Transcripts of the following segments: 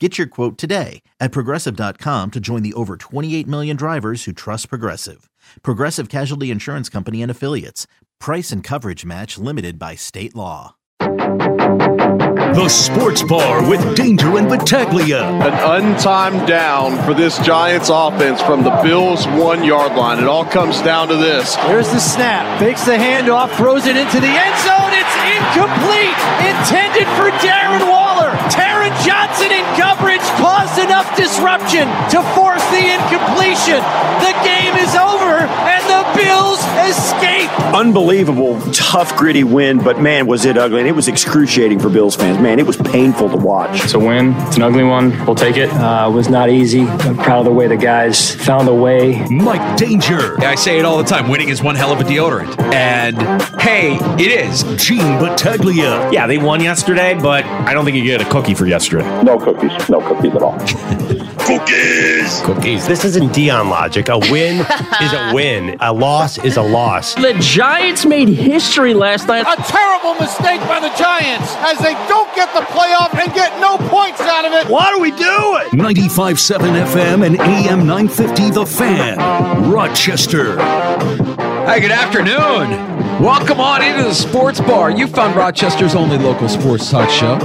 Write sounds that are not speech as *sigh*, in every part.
Get your quote today at progressive.com to join the over 28 million drivers who trust Progressive. Progressive Casualty Insurance Company and Affiliates. Price and coverage match limited by state law. The Sports Bar with Danger and Battaglia. An untimed down for this Giants offense from the Bills' one yard line. It all comes down to this. There's the snap. Fakes the handoff, throws it into the end zone. It's incomplete. Intended for Darren Waller. Taron Johnson in coverage caused enough disruption to force the incompletion. The game is over, and the Bills escape. Unbelievable, tough, gritty win, but man, was it ugly. And it was excruciating for Bills fans. Man, it was painful to watch. It's a win. It's an ugly one. We'll take it. Uh, it was not easy. I'm proud of the way the guys found a way. Mike Danger. I say it all the time winning is one hell of a deodorant. And hey, it is. Gene Battaglia. Yeah, they won yesterday, but I don't think you get a cookie for yesterday. No cookies. No cookies at all. *laughs* Cookies. Cookies. This isn't Dion logic. A win *laughs* is a win. A loss is a loss. The Giants made history last night. A terrible mistake by the Giants as they don't get the playoff and get no points out of it. What are we doing? 95.7 FM and AM 950 The Fan. Rochester. Hi, good afternoon. Welcome on into the Sports Bar. You found Rochester's only local sports talk show.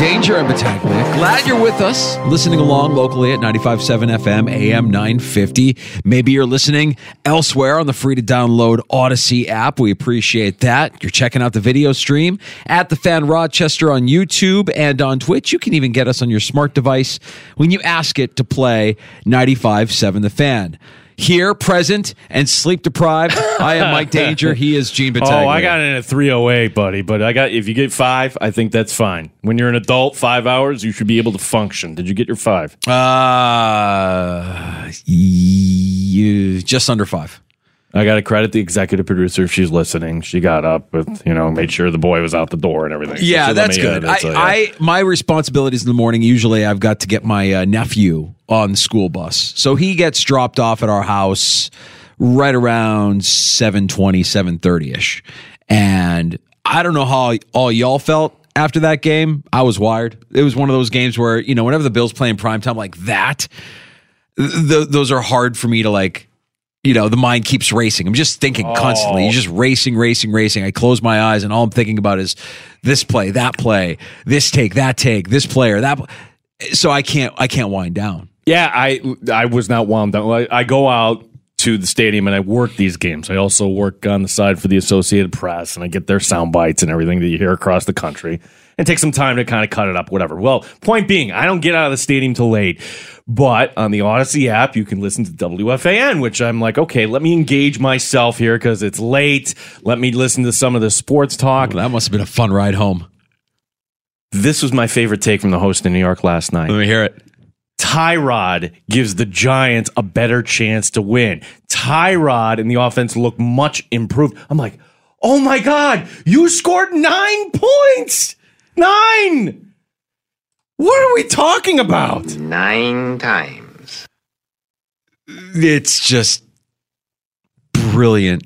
Danger and Battaglia. Glad you're with us, listening along locally at 95.7 FM, AM 950. Maybe you're listening elsewhere on the free to download Audacy app. We appreciate that. You're checking out the video stream at the Fan Rochester on YouTube and on Twitch. You can even get us on your smart device when you ask it to play 95.7 The Fan here, present, and sleep deprived. I am Mike Danger. He is Gene Battaglia. *laughs* Oh, I got in at 308, buddy. But I got if you get five, I think that's fine. When you're an adult, five hours, you should be able to function. Did you get your five? Uh, you, just under five. I got to credit the executive producer if she's listening. She got up with, you know, made sure the boy was out the door and everything. Yeah, so that's good. I, so, yeah. I, my responsibilities in the morning usually I've got to get my uh, nephew on the school bus, so he gets dropped off at our house right around 720 730 ish and i don't know how all y'all felt after that game i was wired it was one of those games where you know whenever the bills play in prime time like that th- those are hard for me to like you know the mind keeps racing. I'm just thinking constantly. You're oh. just racing racing racing. I close my eyes and all i'm thinking about is this play that play this take that take this player that so i can't i can't wind down. Yeah, I I was not wound down. I, I go out to the stadium and I work these games. I also work on the side for the Associated Press and I get their sound bites and everything that you hear across the country and take some time to kind of cut it up, whatever. Well, point being, I don't get out of the stadium till late. But on the Audacy app, you can listen to WFAN, which I'm like, okay, let me engage myself here because it's late. Let me listen to some of the sports talk. well, that must have been a fun ride home This was my favorite take from the host in New York last night. let me hear it Tyrod gives the Giants a better chance to win. Tyrod and the offense look much improved. I'm like, oh my God, you scored nine points. Nine. What are we talking about? Nine times. it's just brilliant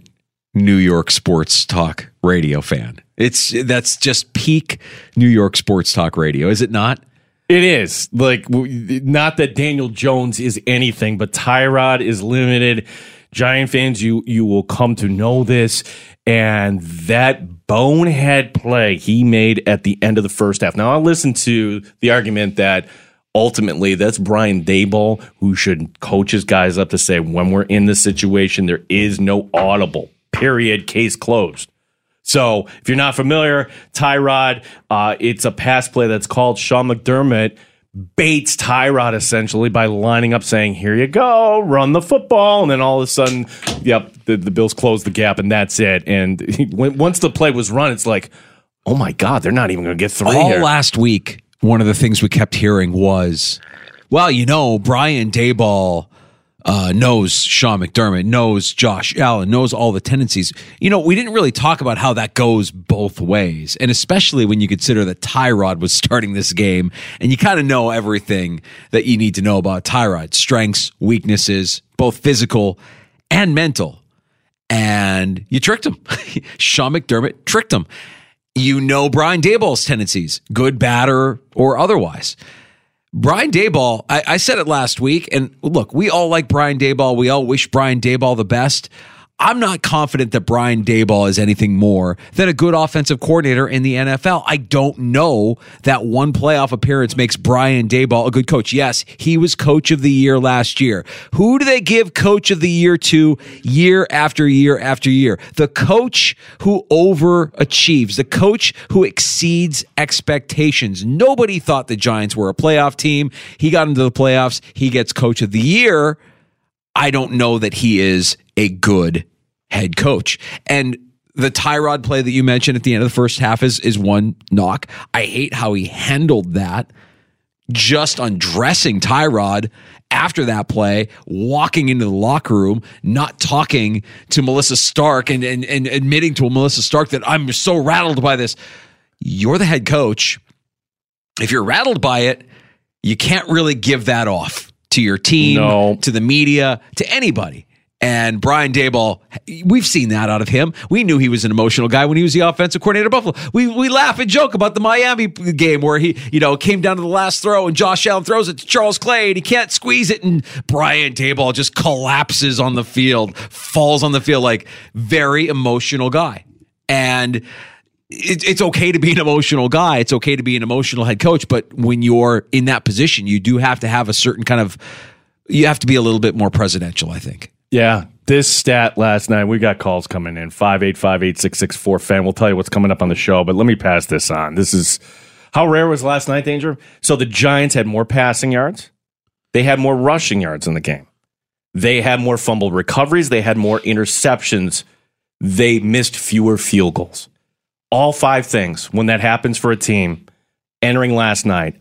New York sports talk radio fan. It's that's just peak New York sports talk radio, is it not? It is like not that Daniel Jones is anything, but Tyrod is limited. Giant fans, you you will come to know this, and that bonehead play he made at the end of the first half. Now I listened to the argument that ultimately that's Brian Daboll who should coach his guys up to say when we're in this situation, there is no audible. Period. Case closed. So if you're not familiar, Tyrod, uh, it's a pass play that's called Sean McDermott baits Tyrod essentially by lining up saying, Here you go, run the football. And then all of a sudden, yep, the, the Bills close the gap and that's it. And he, *laughs* when, once the play was run, it's like, oh my God, they're not even going to get three. All here. last week, one of the things we kept hearing was, well, you know, Brian Daboll uh, knows Sean McDermott, knows Josh Allen, knows all the tendencies. You know, we didn't really talk about how that goes both ways. And especially when you consider that Tyrod was *laughs* starting this game and you kind of know everything that you need to know about Tyrod strengths, weaknesses, both physical and mental. And you tricked him. *laughs* Sean McDermott tricked him. You know Brian Daboll's tendencies, good, bad, or, or otherwise. Brian Daboll, I, I, said it last week, and look, we all like Brian Daboll. We all wish Brian Daboll the best. I'm not confident that Brian Daboll is anything more than a good offensive coordinator in the NFL. I don't know that one playoff appearance makes Brian Daboll a good coach. Yes, he was coach of the year last year. Who do they give coach of the year to year after year after year? The coach who overachieves, the coach who exceeds expectations. Nobody thought the Giants were a playoff team. He got into the playoffs. He gets coach of the year. I don't know that he is a good head coach. And the Tyrod play that you mentioned at the end of the first half is is one knock. I hate how he handled that. Just undressing Tyrod after that play, walking into the locker room, not talking to Melissa Stark and, and, and admitting to Melissa Stark that I'm so rattled by this. You're the head coach. If you're rattled by it, you can't really give that off to your team, no. to the media, to anybody. And Brian Daboll, we've seen that out of him. We knew he was an emotional guy when he was the offensive coordinator of Buffalo. We we laugh and joke about the Miami game where he, you know, came down to the last throw and Josh Allen throws it to Charles Clay and he can't squeeze it and Brian Daboll just collapses on the field, falls on the field like very emotional guy. And it, it's okay to be an emotional guy. It's okay to be an emotional head coach, but when you're in that position, you do have to have a certain kind of you have to be a little bit more presidential, I think. Yeah. This stat last night, we got calls coming in 585 8664 fan. We'll tell you what's coming up on the show, but let me pass this on. This is how rare was last night, Danger? So the Giants had more passing yards, they had more rushing yards in the game, they had more fumble recoveries, they had more interceptions, they missed fewer field goals. All five things, when that happens for a team entering last night,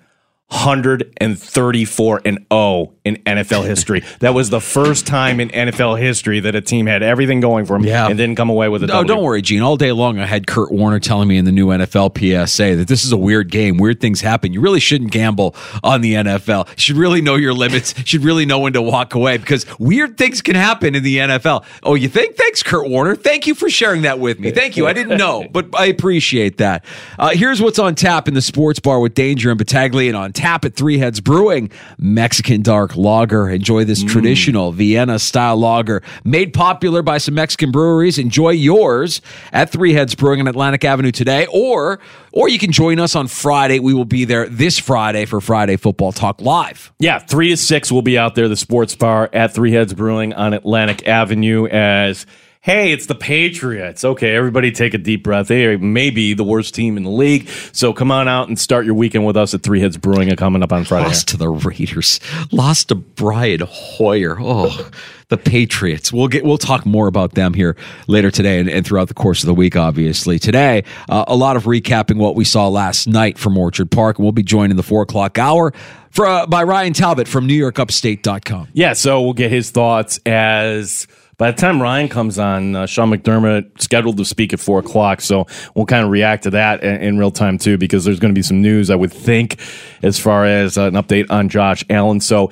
134 and 0 in NFL history. that was the first time in NFL history that a team had everything going for them yeah. and didn't come away with a No, don't worry, Gene. All day long, I had Kurt Warner telling me in the new NFL PSA that this is a weird game. Weird things happen. You really shouldn't gamble on the NFL. You should really know your limits. You should really know when to walk away because weird things can happen in the NFL. Oh, you think? Thanks, Kurt Warner. Thank you for sharing that with me. Thank you. I didn't know, *laughs* but I appreciate that. Uh, here's what's on tap in the sports bar with Danger and Battaglia and on tap at Three Heads Brewing. Mexican dark lager. Enjoy this mm. traditional Vienna style lager made popular by some Mexican breweries. Enjoy yours at Three Heads Brewing on Atlantic Avenue today, or or you can join us on Friday. We will be there this Friday for Friday Football Talk Live. Yeah, three to six. We'll be out there, the sports bar at Three Heads Brewing on Atlantic Avenue as hey, it's the Patriots. Okay, everybody take a deep breath. They may be the worst team in the league. So come on out and start your weekend with us at Three Heads Brewing and coming up on Friday. Lost to the Raiders. Lost to Brian Hoyer. Oh, the Patriots. We'll get we'll talk more about them here later today and, and throughout the course of the week, obviously. Today, uh, a lot of recapping what we saw last night from Orchard Park, and we'll be joined in the four o'clock hour for, uh, by Ryan Talbot from NewYorkUpstate.com. Yeah, so we'll get his thoughts as by the time Ryan comes on, uh, Sean McDermott scheduled to speak at four o'clock, so we'll kind of react to that in, in real time too, because there's going to be some news I would think as far as uh, an update on Josh Allen. So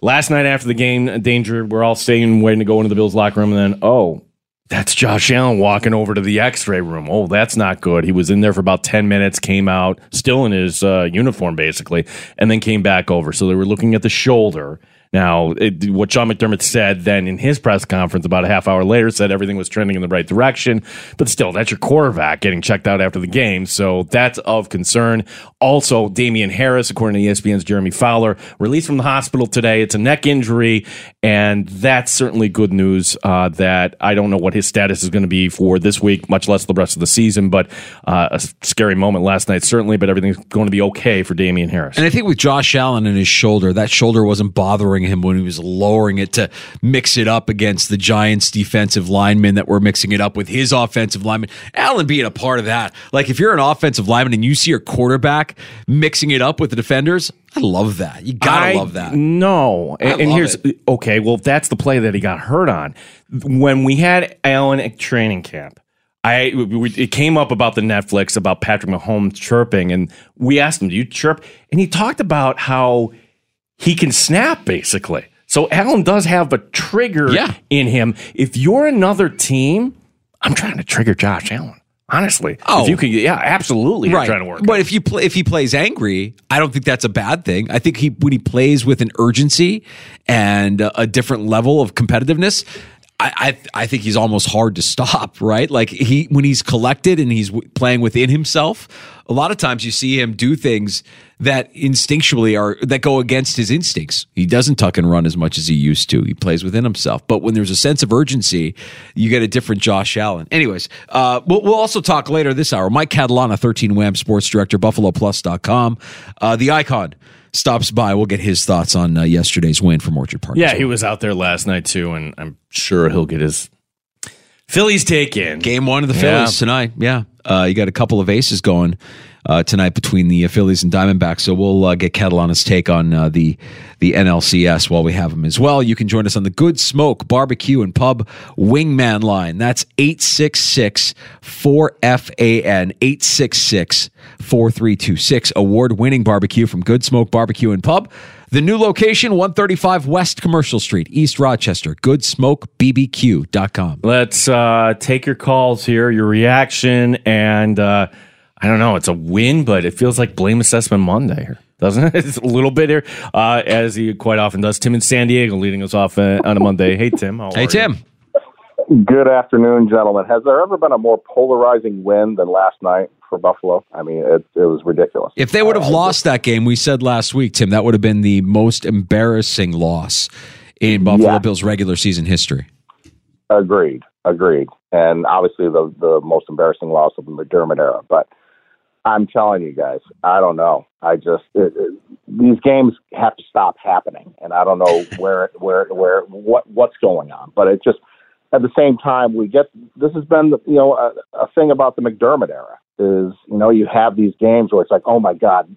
last night after the game, danger, we're all staying waiting to go into the Bills locker room, and then oh, that's Josh Allen walking over to the X-ray room. Oh, that's not good. He was in there for about ten minutes, came out still in his uh, uniform basically, and then came back over. So they were looking at the shoulder Now, it, what Sean McDermott said then in his press conference about a half hour later said everything was trending in the right direction, but still, that's your quarterback getting checked out after the game, so that's of concern. Also, Damien Harris, according to ESPN's Jeremy Fowler, released from the hospital today. It's a neck injury, and that's certainly good news. Uh, that I don't know what his status is going to be for this week, much less the rest of the season, but uh, a scary moment last night, certainly. But everything's going to be okay for Damien Harris. And I think with Josh Allen and his shoulder, that shoulder wasn't bothering him when he was lowering it to mix it up against the Giants' defensive linemen that were mixing it up with his offensive lineman. Allen being a part of that. Like if you're an offensive lineman and you see your quarterback mixing it up with the defenders, I love that. You gotta I- love that. No, I and, here's okay. Well, that's the play that he got hurt on when we had Allen at training camp. I we, it came up about the Netflix about Patrick Mahomes chirping, and we asked him, "Do you chirp?" And he talked about how he can snap basically. So Allen does have a trigger Yeah. in him. If you're another team, I'm trying to trigger Josh Allen. Honestly, Oh. if you can, yeah, absolutely, you're trying to work. But if you play, if he plays angry, I don't think that's a bad thing. I think he when he plays with an urgency and a, a different level of competitiveness. I, I I think he's almost hard to stop, right? Like he when he's collected and he's w- playing within himself. A lot of times you see him do things that instinctually are that go against his instincts. He doesn't tuck and run as much as he used to. He plays within himself. But when there's a sense of urgency, you get a different Josh Allen. Anyways, uh, we'll, we'll also talk later this hour. Mike Catalana, 13 Wham Sports Director, BuffaloPlus.com. Uh, the icon stops by. We'll get his thoughts on uh, yesterday's win from Orchard Park. Yeah, he was out there last night too, and I'm sure he'll get his Phillies take in. Game one of the Yeah. Phillies tonight. Yeah. Uh, you got a couple of aces going uh, tonight between the Phillies and Diamondbacks. So we'll uh, get Catalana's take on uh, the the NLCS while we have him as well. You can join us on the Good Smoke Barbecue and Pub Wingman line. That's 866 4FAN 866 4326. Award winning barbecue from Good Smoke Barbecue and Pub. The new location, 135 West Commercial Street, East Rochester. GoodSmokeBBQ.com. Let's uh, take your calls here, your reaction, and uh, I don't know. It's a win, but it feels like blame assessment Monday here, doesn't it? *laughs* It's a little bit here, uh, as he quite often does. Tim in San Diego leading us off uh, on a Monday. Hey, Tim. How Hey, are Tim. Good afternoon, gentlemen. Has there ever been a more polarizing win than last night for Buffalo? I mean, it, it was ridiculous. If they would have lost that game, we said last week, Tim, that would have been the most embarrassing loss in Buffalo Yeah. Bills regular season history. Agreed, agreed. And obviously, the the most embarrassing loss of the McDermott era. But I'm telling you guys, I don't know. I just it, it, these games have to stop happening, and I don't know *laughs* where where where what what's going on. But it just at the same time, we get this has been you know a, a thing about the McDermott era is you know you have these games where it's like oh my god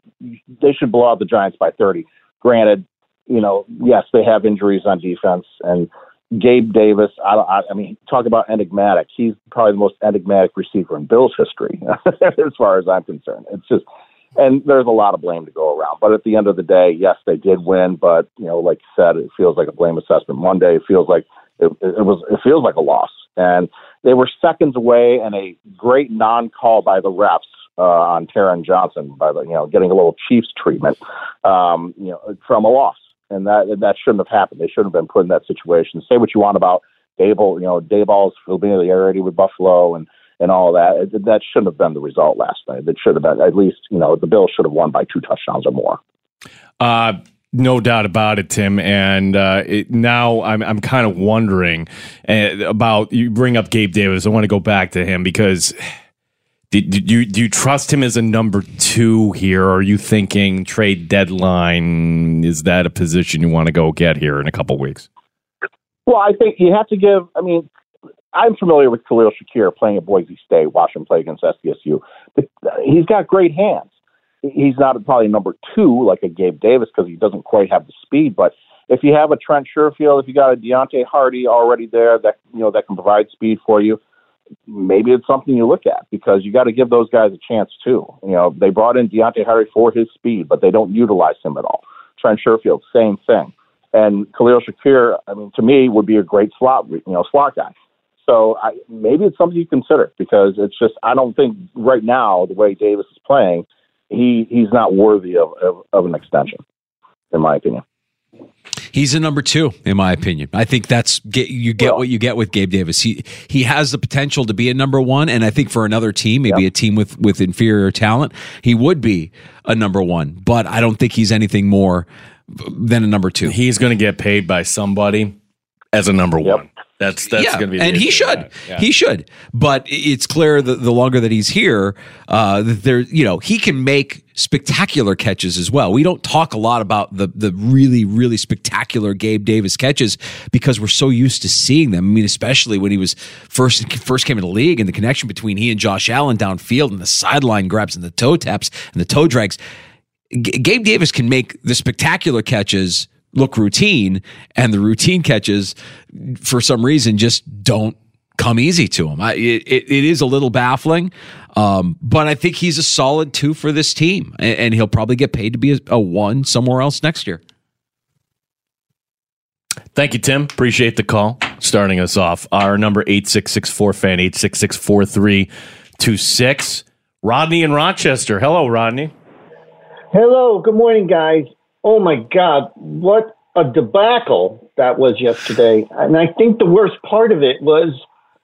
they should blow out the Giants by 30. Granted, you know yes they have injuries on defense and Gabe Davis, I, I, I mean, talk about enigmatic. He's probably the most enigmatic receiver in Bills history, *laughs* as far as I'm concerned. It's just, and there's a lot of blame to go around. But at the end of the day, yes, they did win. But you know, like said, it feels like a blame assessment Monday. It feels like it, it was. It feels like a loss, and they were seconds away, and a great non-call by the refs uh, on Taron Johnson by the you know getting a little Chiefs treatment, um, you know, from a loss and that that shouldn't have happened. They shouldn't have been put in that situation. Say what you want about Daboll, you know, Daboll's familiarity with Buffalo and and all that. It, that shouldn't have been the result last night. It should have been at least, you know, the Bills should have won by two touchdowns or more. Uh, no doubt about it, Tim. And uh, it, now I'm I'm kind of wondering uh, about you bring up Gabe Davis. I want to go back to him because did, did you do you trust him as a number two here? Or are you thinking trade deadline? Is that a position you want to go get here in a couple weeks? Well, I think you have to give. I mean, I'm familiar with Khalil Shakir playing at Boise State, watching him play against SDSU. He's got great hands. He's not probably number two like a Gabe Davis because he doesn't quite have the speed. But if you have a Trent Sherfield, if you got a Deonte Harty already there that you know that can provide speed for you, maybe it's something you look at because you got to give those guys a chance too. You know, they brought in Deonte Harty for his speed, but they don't utilize him at all. Trent Sherfield, same thing. And Khalil Shakir, I mean, to me, would be a great slot, you know, slot guy. So I, maybe it's something you consider because it's just I don't think right now the way Davis is playing, he he's not worthy of of, of an extension, in my opinion. He's a number two, in my opinion. I think that's get, you get well, what you get with Gabe Davis. He he has the potential to be a number one, and I think for another team, maybe yeah. a team with with inferior talent, he would be a number one. But I don't think he's anything more than a number two. He's going to get paid by somebody as a number yep. one. That's that's yeah, going to be, and he should, yeah. he should. But it's clear that the longer that he's here, uh, there, you know, he can make spectacular catches as well. We don't talk a lot about the the really really spectacular Gabe Davis catches because we're so used to seeing them. I mean, especially when he was first first came in the league and the connection between he and Josh Allen downfield and the sideline grabs and the toe taps and the toe drags. G- Gabe Davis can make the spectacular catches look routine, and the routine catches, for some reason, just don't come easy to him. I, it, it is a little baffling, um, but I think he's a solid two for this team, and, and he'll probably get paid to be a, a, one somewhere else next year. Thank you, Tim. Appreciate the call. Starting us off, our number eight six six four fan eight six six four three two six. Rodney in Rochester. Hello, Rodney. Hello. Good morning, guys oh my God, what a debacle that was yesterday. And I think the worst part of it was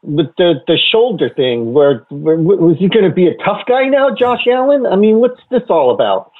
with the, the shoulder thing, where, where was he going to be a tough guy now, Josh Allen? I mean, what's this all about?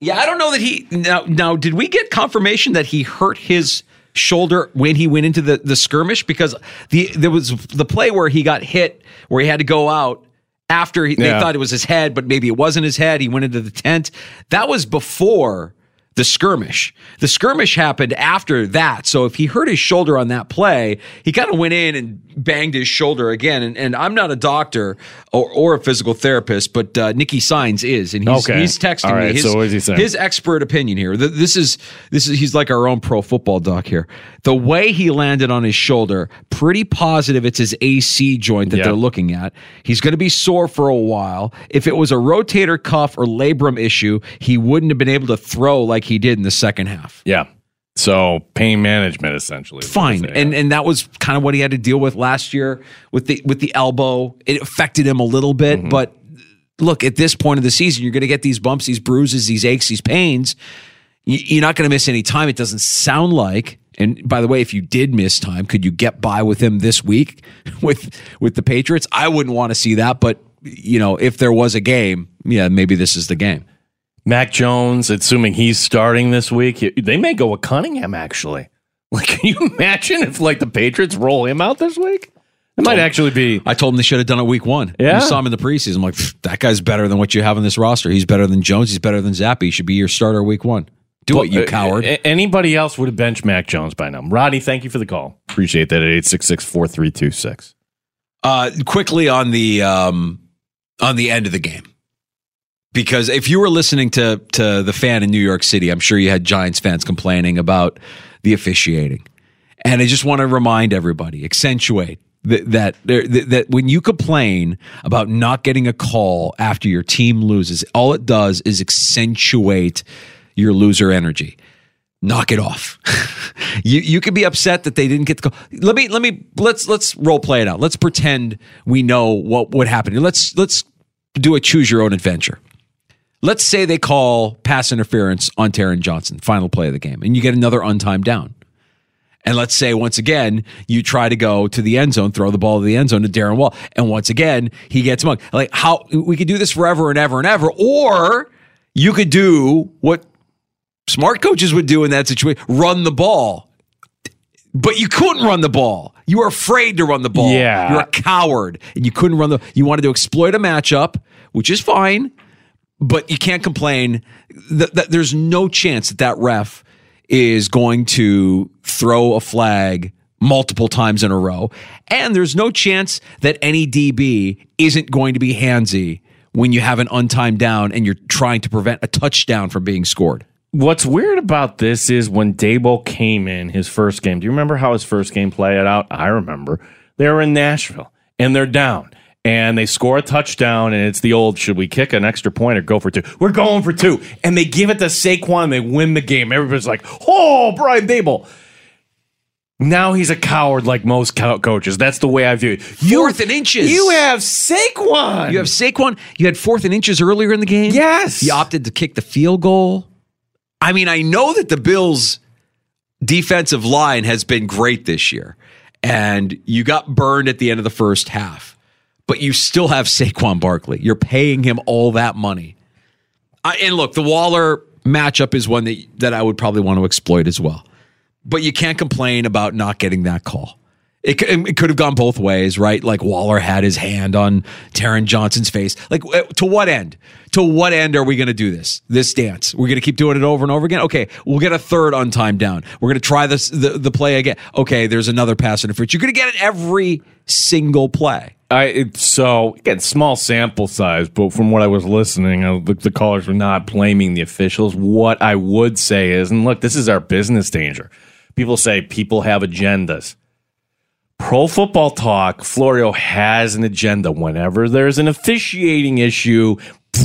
Yeah, I don't know that he now. Now, did we get confirmation that he hurt his shoulder when he went into the the skirmish? Because the there was the play where he got hit, where he had to go out after he, yeah. they thought it was his head, but maybe it wasn't his head. He went into the tent. That was before the skirmish. The skirmish happened after that. So if he hurt his shoulder on that play, he kind of went in and banged his shoulder again. And, and I'm not a doctor or, or a physical therapist, but uh, Nikki Signs is, and he's, okay. he's texting right, me his, so he his expert opinion here. This is this is he's like our own pro football doc here. The way he landed on his shoulder, pretty positive it's his AC joint that they're looking at. He's going to be sore for a while. If it was a rotator cuff or labrum issue, he wouldn't have been able to throw like he did in the second half. Yeah. So pain management essentially. Fine. And and that was kind of what he had to deal with last year with the with the elbow. It affected him a little bit, mm-hmm. but look, at this point of the season, you're going to get these bumps, these bruises, these aches, these pains. You're not going to miss any time. It doesn't sound like. And by the way, if you did miss time, could you get by with him this week *laughs* with with the Patriots? I wouldn't want to see that, but you know, if there was a game, yeah, maybe this is the game. Mac Jones, assuming he's starting this week, they may go with Cunningham. Actually, *laughs* like, can you imagine if like the Patriots roll him out this week? It might actually be. I told him they should have done it week one. Yeah. You saw him in the preseason. I'm like, that guy's better than what you have on this roster. He's better than Jones. He's better than Zappe. He should be your starter week one. Do it, you uh, coward. Anybody else would have benched Mac Jones by now. Roddy, thank you for the call. Appreciate that at 866 4326. Uh, quickly on the um, on the end of the game because if you were listening to to the fan in New York City, I'm sure you had Giants fans complaining about the officiating. And I just want to remind everybody, accentuate that that, that that when you complain about not getting a call after your team loses, all it does is accentuate your loser energy. Knock it off. *laughs* you you could be upset that they didn't get the call. Let me let me let's let's role play it out. Let's pretend we know what would happen. Let's let's do a choose your own adventure. Let's say they call pass interference on Taron Johnson, final play of the game, and you get another untimed down. And let's say once again, you try to go to the end zone, throw the ball to the end zone to Darren Wall. And once again, he gets mugged. Like how we could do this forever and ever and ever. Or you could do what smart coaches would do in that situation run the ball. But you couldn't run the ball. You were afraid to run the ball. Yeah. You're a coward. And you couldn't run the you wanted to exploit a matchup, which is fine but you can't complain that, that there's no chance that that ref is going to throw a flag multiple times in a row. And there's no chance that any DB isn't going to be handsy when you have an untimed down and you're trying to prevent a touchdown from being scored. What's weird about this is when Daboll came in his first game. Do you remember how his first game played out? I remember. They were in Nashville and they're down and they score a touchdown, and it's the old should we kick an extra point or go for two? We're going for two. And they give it to Saquon, they win the game. Everybody's like, oh, Brian Daboll. Now he's a coward like most co- coaches. That's the way I view it. Fourth and inches. You have Saquon. You have Saquon. You had fourth and inches earlier in the game. Yes. You opted to kick the field goal. I mean, I know that the Bills defensive line has been great this year, and you got burned at the end of the first half, but you still have Saquon Barkley. You're paying him all that money. I, and look, the Waller matchup is one that that I would probably want to exploit as well. But you can't complain about not getting that call. It, it could have gone both ways, right? Like Waller had his hand on Taron Johnson's face. Like, uh, to what end? To what end are we going to do this? This dance? We're going to keep doing it over and over again. Okay, we'll get a third on time down. We're going to try this the, the play again. Okay, there's another pass interference. You're going to get it every single play. I it, so again small sample size, but from what I was listening, uh, the, the callers were not blaming the officials. What I would say is, and look, this is our business danger. People say people have agendas. Pro Football Talk, Florio has an agenda. Whenever there's an officiating issue,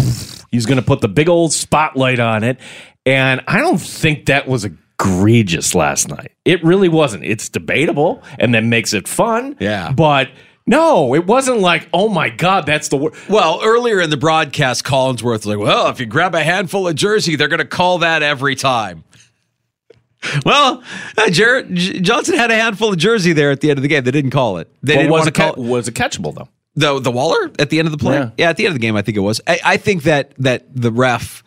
*sniffs* he's going to put the big old spotlight on it. And I don't think that was egregious last night. It really wasn't. It's debatable and that makes it fun. Yeah. But no, it wasn't like, oh my God, that's the word. Well, earlier in the broadcast, Collinsworth was like, well, if you grab a handful of jersey, they're going to call that every time. Well, uh, Jarrett J- Johnson had a handful of jersey there at the end of the game. They didn't call it. They Well, didn't was want it to call ca- was it catchable though? the the Waller at the end of the play. Yeah. Yeah, at the end of the game, I think it was. I, I think that that the ref,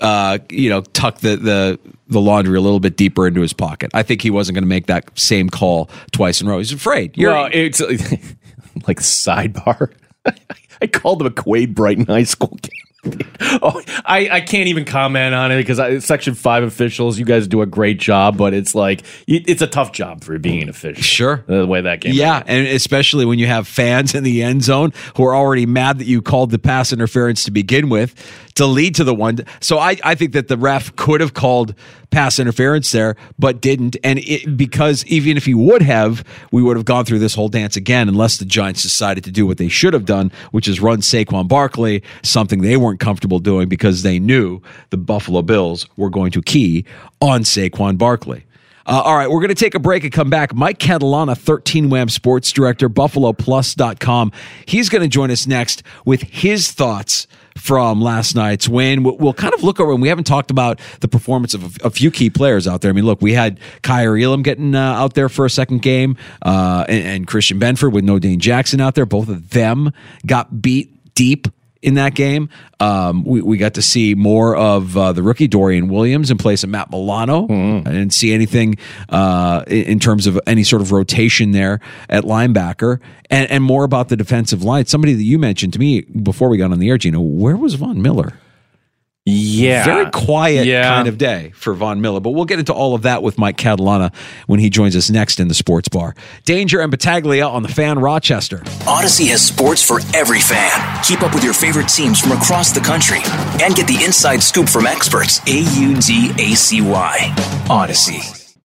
uh, you know, tucked the the the laundry a little bit deeper into his pocket. I think he wasn't going to make that same call twice in a row. He's afraid. You're, well, it's *laughs* like sidebar. *laughs* I called him a Quade Brighton High School game. *laughs* oh, I, I can't even comment on it because I, Section Five officials, you guys do a great job, but it's like it- it's a tough job for being an official. Sure, the way that game. Yeah, and especially when you have fans in the end zone who are already mad that you called the pass interference to begin with to lead to the one. So I, I think that the ref could have called pass interference there, but didn't. And it, because even if he would have, we would have gone through this whole dance again unless the Giants decided to do what they should have done, which is run Saquon Barkley, something they weren't comfortable doing because they knew the Buffalo Bills were going to key on Saquon Barkley. Uh, all right, we're going to take a break and come back. Mike Catalana, 13 Wham Sports Director, BuffaloPlus.com. He's going to join us next with his thoughts from last night's win. We'll, kind of look over, and we haven't talked about the performance of a, a few key players out there. I mean, look, we had Kaiir Elam getting uh, out there for a second game, uh, and, and Christian Benford with No Dane Jackson out there. Both of them got beat deep in that game. Um, we, we got to see more of uh, the rookie Dorian Williams in place of Matt Milano. I didn't see anything uh, in, in terms of any sort of rotation there at linebacker, and, and more about the defensive line. Somebody that you mentioned to me before we got on the air, Gino, where was Von Miller? Yeah. Very quiet Yeah. kind of day for Von Miller. But we'll get into all of that with Mike Catalana when he joins us next in the sports bar. Danger and Battaglia on the fan Rochester. Audacy has sports for every fan. Keep up with your favorite teams from across the country and get the inside scoop from experts. A U D A C Y. Audacy.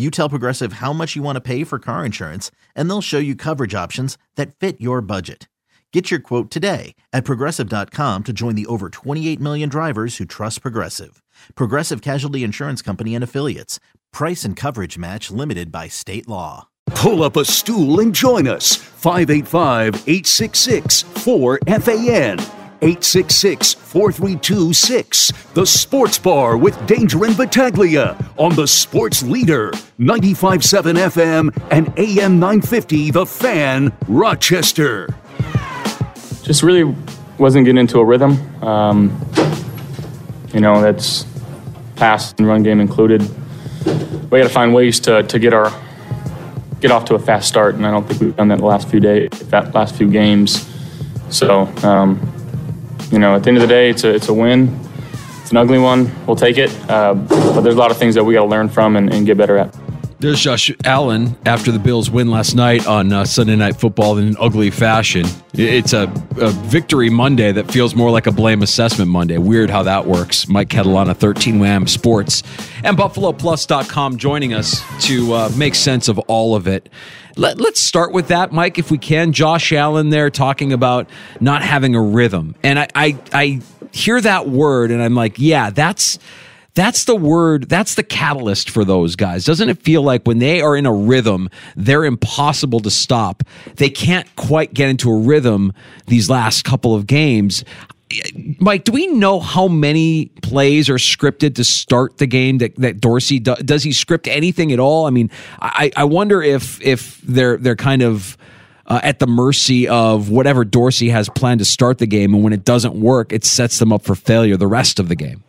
You tell Progressive how much you want to pay for car insurance, and they'll show you coverage options that fit your budget. Get your quote today at progressive.com to join the over 28 million drivers who trust Progressive. Progressive Casualty Insurance Company and Affiliates. Price and coverage match limited by state law. Pull up a stool and join us. 585 866 4FAN. 866 432 6. The Sports Bar with Danger and Battaglia on the Sports Leader, 957 FM and AM 950, The Fan, Rochester. Just really wasn't getting into a rhythm. Um, you know, that's pass and run game included. We got to find ways to, to get our get off to a fast start, and I don't think we've done that the last few days, that last few games. So, um, you know, at the end of the day, it's a it's a win. It's an ugly one. We'll take it. Uh, but there's a lot of things that we got to learn from and, and, get better at. There's Josh Allen after the Bills win last night on uh, Sunday Night Football in an ugly fashion. It's a, a, victory Monday that feels more like a blame assessment Monday. Weird how that works. Mike Catalana, 13 Wham Sports, and BuffaloPlus.com joining us to uh, make sense of all of it. Let, let's start with that, Mike, if we can. Josh Allen there talking about not having a rhythm. And I, I, I hear that word and I'm like, yeah, that's that's the word, that's the catalyst for those guys. Doesn't it feel like when they are in a rhythm, they're impossible to stop? They can't quite get into a rhythm these last couple of games. Mike, do we know how many plays are scripted to start the game that, that Dorsey do, does he script anything at all? I mean, I, I wonder if if they're they're kind of uh, at the mercy of whatever Dorsey has planned to start the game, and when it doesn't work, it sets them up for failure the rest of the game.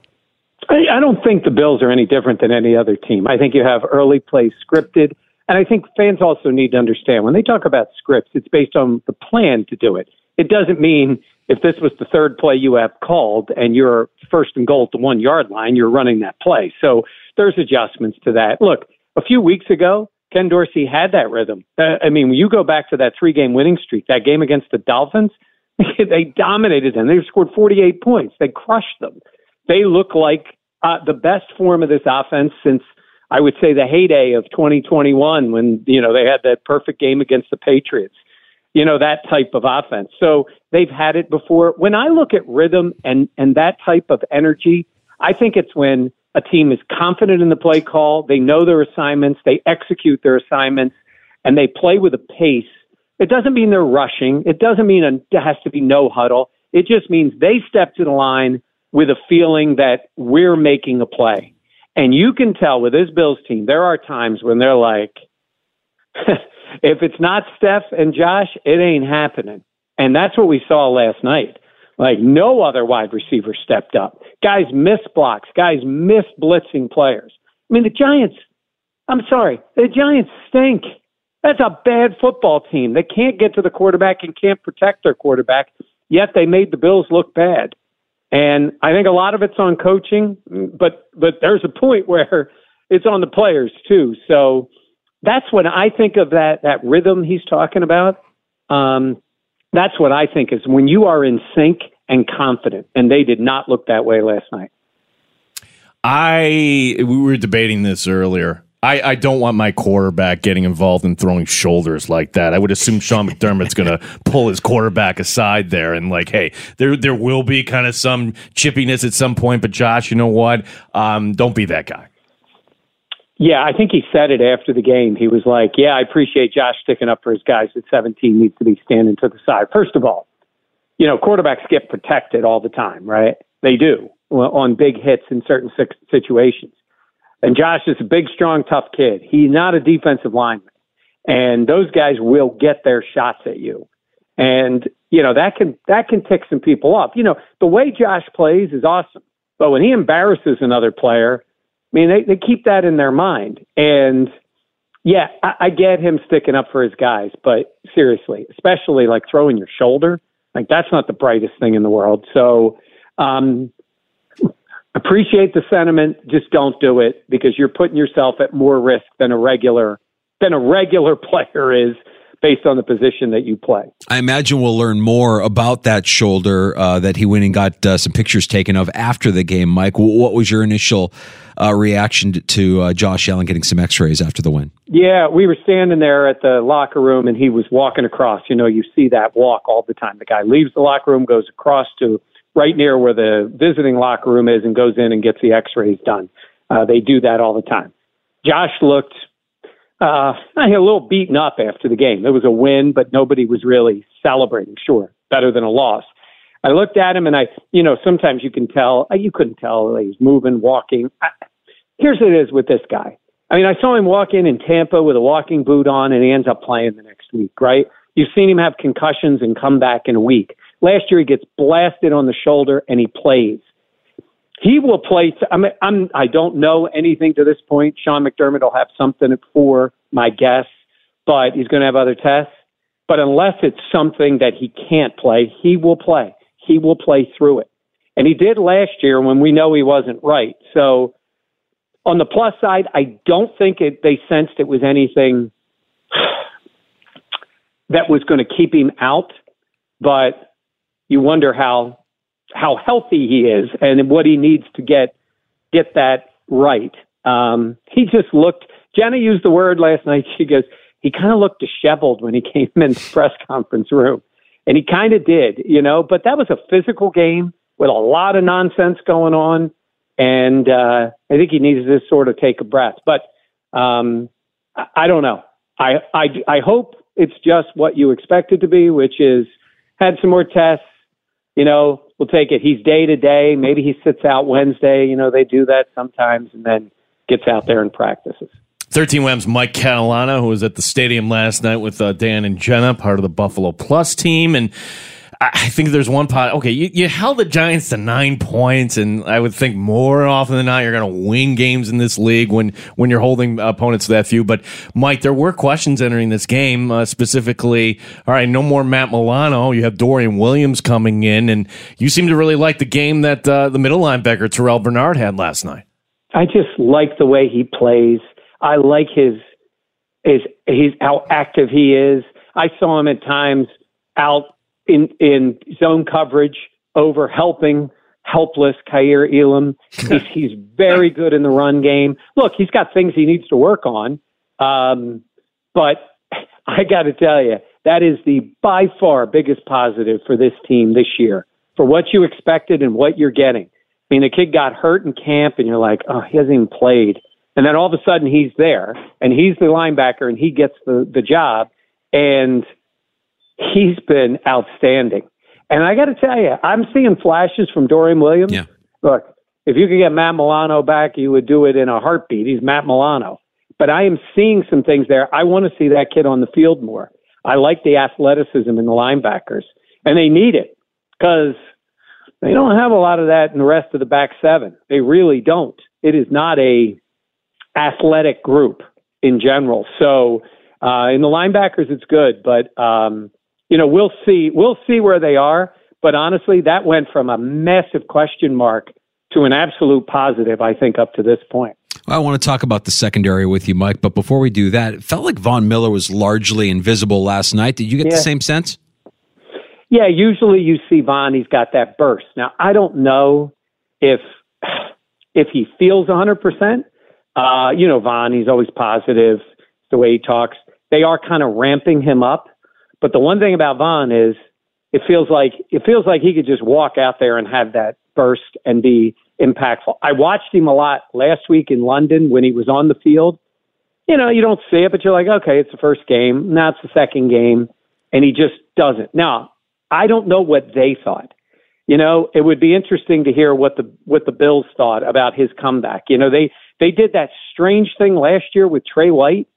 I don't think the Bills are any different than any other team. I think you have early plays scripted. And I think fans also need to understand when they talk about scripts, it's based on the plan to do it. It doesn't mean if this was the third play you have called and you're first and goal at the one yard line, you're running that play. So there's adjustments to that. Look, a few weeks ago, Ken Dorsey had that rhythm. Uh, I mean, when you go back to that three game winning streak, that game against the Dolphins, *laughs* they dominated them. They scored 48 points. They crushed them. They look like uh, the best form of this offense since I would say the heyday of 2021 when you know they had that perfect game against the Patriots. You know that type of offense. So they've had it before. When I look at rhythm and and that type of energy, I think it's when a team is confident in the play call, they know their assignments, they execute their assignments, and they play with a pace. It doesn't mean they're rushing. It doesn't mean there has to be no huddle. It just means they step to the line with a feeling that we're making a play. And you can tell with this Bills team, there are times when they're like, *laughs* if it's not Steph and Josh, it ain't happening. And that's what we saw last night. Like no other wide receiver stepped up. Guys missed blocks. Guys missed blitzing players. I mean, the Giants, I'm sorry, the Giants stink. That's a bad football team. They can't get to the quarterback and can't protect their quarterback, yet they made the Bills look bad. And I think a lot of it's on coaching, but but there's a point *laughs* where it's on the players too. So that's when I think of that that rhythm he's talking about. Um, that's what I think is when you are in sync and confident, and they did not look that way last night. I we were debating this earlier. I, I don't want my quarterback getting involved in throwing shoulders like that. I would assume Sean McDermott's going *laughs* to pull his quarterback aside there and like, hey, there there will be kind of some chippiness at some point, but Josh, you know what? Um, don't be that guy. Yeah, I think he said it after the game. He was like, "Yeah, I appreciate Josh sticking up for his guys at 17. Needs to be standing to the side. First of all, you know, quarterbacks get protected all the time, right? They do on big hits in certain situations. And Josh is a big, strong, tough kid. He's not a defensive lineman. And those guys will get their shots at you. And, you know, that can that can tick some people off. You know, the way Josh plays is awesome. But when he embarrasses another player, I mean, they, they keep that in their mind. And yeah, I, I get him sticking up for his guys, but seriously, especially like throwing your shoulder, like that's not the brightest thing in the world. So, um, appreciate the sentiment. Just don't do it because you're putting yourself at more risk than a regular than a regular *laughs* player is based on the position that you play. I imagine we'll learn more about that shoulder uh, that he went and got uh, some pictures taken of after the game. Mike, what was your initial uh, reaction to uh, Josh Allen getting some X-rays after the win? Yeah, we were standing there at the locker room, and he was walking across. You know, you see that walk all the time. The guy leaves the locker room, goes across to right near where the visiting locker room is and goes in and gets the x rays done. Uh, they do that all the time. Josh looked, uh, a little beaten up after the game. It was a win, but nobody was really celebrating. Sure, better than a loss. I looked at him and I, you know, sometimes you can tell, uh, you couldn't tell he was moving, walking. Here's what it is with this guy. I mean, I saw him walk in in Tampa with a walking boot on and he ends up playing the next week, right? You've seen him have concussions and come back in a week. Last year he gets blasted on the shoulder and he plays. He will play. I mean, I'm, I don't know anything to this point. Sean McDermott will have something for my guess, but he's going to have other tests. But unless it's something that he can't play, he will play. He will play through it. And he did last year when we know he wasn't right. So on the plus side, I don't think it, they sensed it was anything *sighs* that was going to keep him out. But you wonder how how healthy he is and what he needs to get get that right. Um, he just looked. Jenna used the word last night. She goes, he kind of looked disheveled when he *laughs* came in the press conference room, and he kind of did, you know. But that was a physical game with a lot of nonsense going on, and uh, I think he needs to sort of take a breath. But um, I, I don't know. I, I I hope it's just what you expect it to be, which is had some more tests, you know, we'll take it. He's day to day. Maybe he sits out Wednesday. You know, they do that sometimes and then gets out there and practices. 13 Wham's Mike Catalana, who was at the stadium last night with uh, Dan and Jenna, part of the Buffalo Plus team. And I think there's one pot. Okay, you, you held the Giants to nine points, and I would think more often than not you're going to win games in this league when when you're holding opponents to that few. But Mike, there were questions entering this game, uh, specifically. All right, no more Matt Milano. You have Dorian Williams coming in, and you seem to really like the game that uh, the middle linebacker Terrell Bernard had last night. I just like the way he plays. I like his his his how active he is. I saw him at times out in in zone coverage over helping helpless Kaiir Elam. *laughs* He's, he's very good in the run game. Look, he's got things he needs to work on, um, but *laughs* I got to tell you, that is the by far biggest positive for this team this year for what you expected and what you're getting. I mean, the kid got hurt in camp, and you're like, oh, he hasn't even played. And then all of a sudden, he's there, and he's the linebacker, and he gets the the job. And he's been outstanding. And I got to tell you, I'm seeing flashes from Dorian Williams. Yeah. Look, if you could get Matt Milano back, you would do it in a heartbeat. He's Matt Milano. But I am seeing some things there. I want to see that kid on the field more. I like the athleticism in the linebackers, and they need it because they don't have a lot of that in the rest of the back seven. They really don't. It is not a athletic group in general. So uh, in the linebackers, it's good, but um, you know, we'll see. We'll see where they are. But honestly, that went from a massive question mark to an absolute positive, I think, up to this point. I want to talk about the secondary with you, Mike. But before we do that, it felt like Von Miller was largely invisible last night. Did you get Yeah. the same sense? Yeah, usually you see Von, he's got that burst. Now, I don't know if if he feels 100%. Uh, you know, Von, he's always positive, the way he talks. They are kind of ramping him up. But the one thing about Von is it feels like it feels like he could just walk out there and have that burst and be impactful. I watched him a lot last week in London when he was on the field. You know, you don't see it, but you're like, okay, it's the first game. Now it's the second game, and he just doesn't. Now, I don't know what they thought. You know, it would be interesting to hear what the what the Bills thought about his comeback. You know, they they did that strange thing last year with Tre White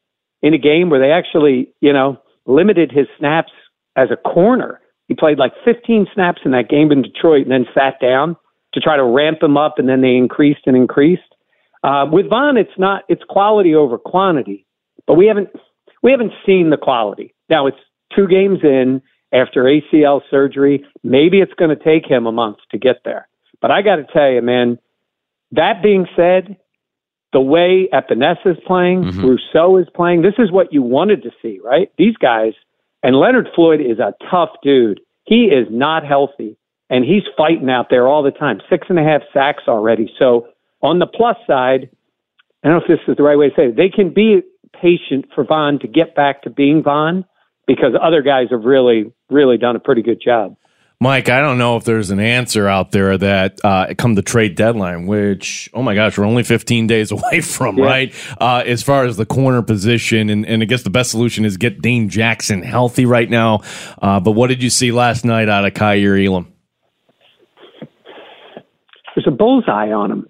in a game where they actually, you know, limited his snaps as a corner. He played like 15 snaps in that game in Detroit and then sat down to try to ramp him up, and then they increased and increased. Uh, with Von, it's not it's quality over quantity, but we haven't we haven't seen the quality. Now it's two games in after ACL surgery. Maybe it's going to take him a month to get there. But I got to tell you, man. That being said, the way Epenesa is playing, mm-hmm. Rousseau is playing, this is what you wanted to see, right? These guys, and Leonard Floyd is a tough dude. He is not healthy, and he's fighting out there all the time. Six and a half sacks already. So on the plus side, I don't know if this is the right way to say it. They can be patient for Von to get back to being Von because other guys have really, really done a pretty good job. Mike, I don't know if there's an answer out there that uh, come the trade deadline, which, oh my gosh, we're only 15 days *laughs* away from, Yeah. right? Uh, as far as the corner position, and, and I guess the best solution is get Dane Jackson healthy right now. Uh, but what did you see last night out of Kaiir Elam? There's a bullseye on him.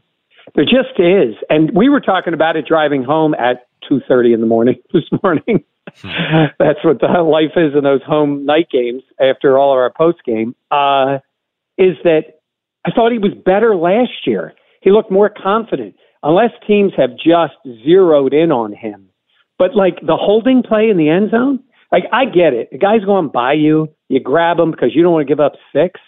There just is. And we were talking about it driving home at 2.30 in the morning *laughs* this morning. That's what the life is in those home night games after all of our post game. Uh, is that I thought he was better last year. He looked more confident, unless teams have just zeroed in on him. But like the holding play in the end zone, like I get it. The guy's going by you, you grab him because you don't want to give up six.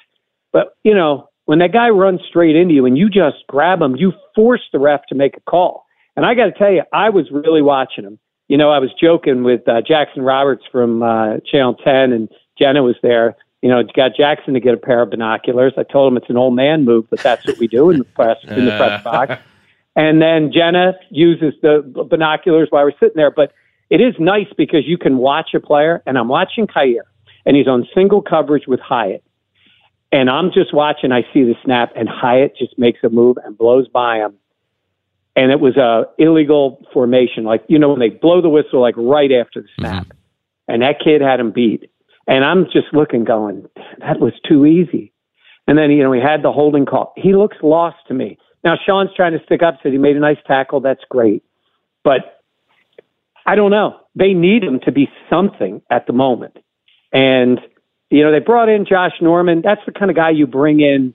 But you know, when that guy runs straight into you and you just grab him, you force the ref to make a call. And I got to tell you, I was really watching him. You know, I was joking with uh, Jackson Roberts from uh, Channel 10, and Jenna was there. You know, got Jackson to get a pair of binoculars. I told him it's an old man move, but that's what we do in the press in the press box. And then Jenna uses the binoculars while we're sitting there. But it is nice because you can watch a player, and I'm watching Kaiir, and he's on single coverage with Hyatt. And I'm just watching, I see the snap, and Hyatt just makes a move and blows by him. And it was a illegal formation, like you know when they blow the whistle, like right after the snap, mm-hmm. and that kid had him beat. And I'm just looking, going, that was too easy. And then you know we had the holding call. He looks lost to me. Now Sean's trying to stick up, said he made a nice tackle. That's great, but I don't know. They need him to be something at the moment. And you know they brought in Josh Norman. That's the kind of guy you bring in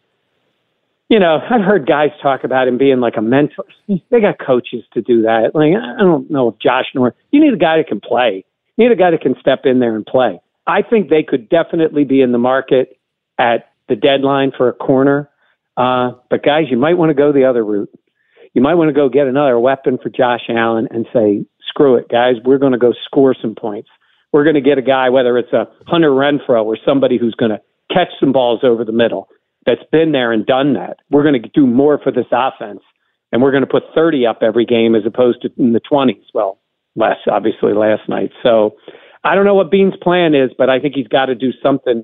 you know, I've heard guys talk about him being like a mentor. They got coaches to do that. Like, I don't know if Josh Norman, you need a guy that can play. You need a guy that can step in there and play. I think they could definitely be in the market at the deadline for a corner. Uh, but guys, you might want to go the other route. You might want to go get another weapon for Josh Allen and say, screw it, guys. We're going to go score some points. We're going to get a guy, whether it's a Hunter Renfrow or somebody who's going to catch some balls over the middle that's been there and done that. We're going to do more for this offense, and we're going to put 30 up every game as opposed to in the 20s. Well, less obviously last night. So I don't know what Beane's plan is, but I think he's got to do something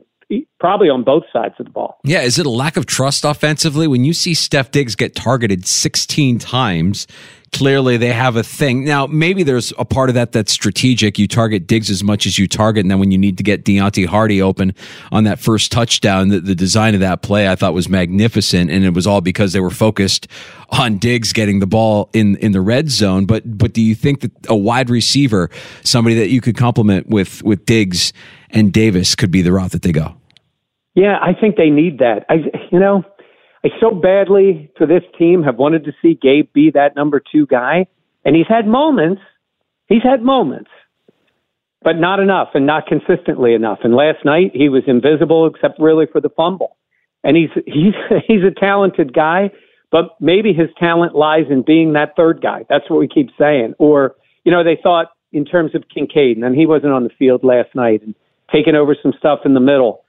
probably on both sides of the ball. Yeah, is it a lack of trust offensively when you see Steph Diggs get targeted 16 times? Clearly, they have a thing. Now, maybe there's a part of that that's strategic. You target Diggs as much as you target, and then when you need to get Deonte Harty open on that first touchdown, the, the design of that play I thought was magnificent, and it was all because they were focused on Diggs getting the ball in in the red zone. But but do you think that a wide receiver, somebody that you could complement with with Diggs and Davis, could be the route that they go? Yeah, I think they need that. I, you know, I so badly for this team have wanted to see Gabe be that number two guy, and he's had moments. He's had moments, but not enough, and not consistently enough. And last night he was invisible, except really for the fumble. And he's he's *laughs* he's a talented guy, but maybe his talent lies in being that third guy. That's what we keep saying. Or you know, they thought in terms of Kincaid, and he wasn't on the field last night and taking over some stuff in the middle.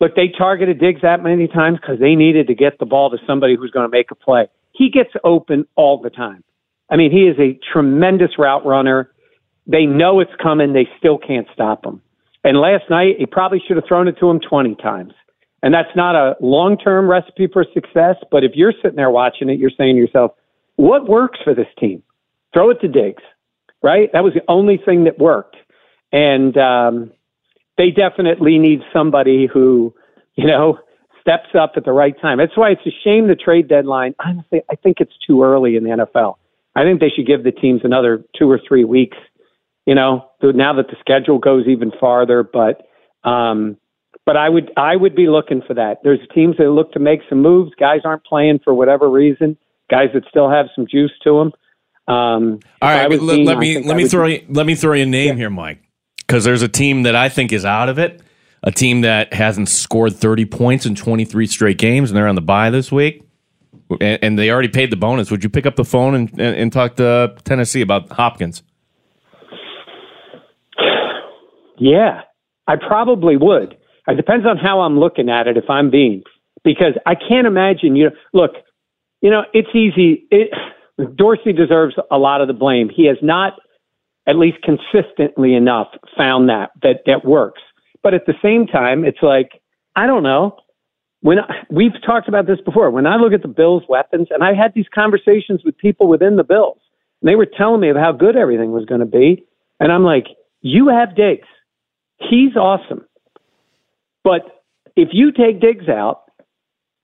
Look, they targeted Diggs that many times because they needed to get the ball to somebody who's going to make a play. He gets open all the time. I mean, he is a tremendous route runner. They know it's coming. They still can't stop him. And last night, he probably should have thrown it to him 20 times. And that's not a long term recipe for success. But if you're sitting there watching it, you're saying to yourself, what works for this team? Throw it to Diggs, right? That was the only thing that worked. And, um, they definitely need somebody who, you know, steps up at the right time. That's why it's a shame the trade deadline. Honestly, I think it's too early in the NFL. I think they should give the teams another two or three weeks. You know, now that the schedule goes even farther, but um, but I would I would be looking for that. There's teams that look to make some moves. Guys aren't playing for whatever reason. Guys that still have some juice to them. Um, All right, let, let me let I me throw you, let me throw you a name here, Mike, because there's a team that I think is out of it. A team that hasn't scored 30 points in 23 straight games, and they're on the bye this week, and, and they already paid the bonus. Would you pick up the phone and, and, and talk to Tennessee about Hopkins? Yeah, I probably would. It depends on how I'm looking at it. If I'm being, because I can't imagine. You know, look, you know, it's easy. It, Dorsey deserves a lot of the blame. He has not, at least consistently enough, found that that that works. But at the same time, it's like I don't know. when I, we've talked about this before, when I look at the Bills' weapons, and I had these conversations with people within the Bills, and they were telling me of how good everything was going to be, and I'm like, you have Diggs, he's awesome, but if you take Diggs out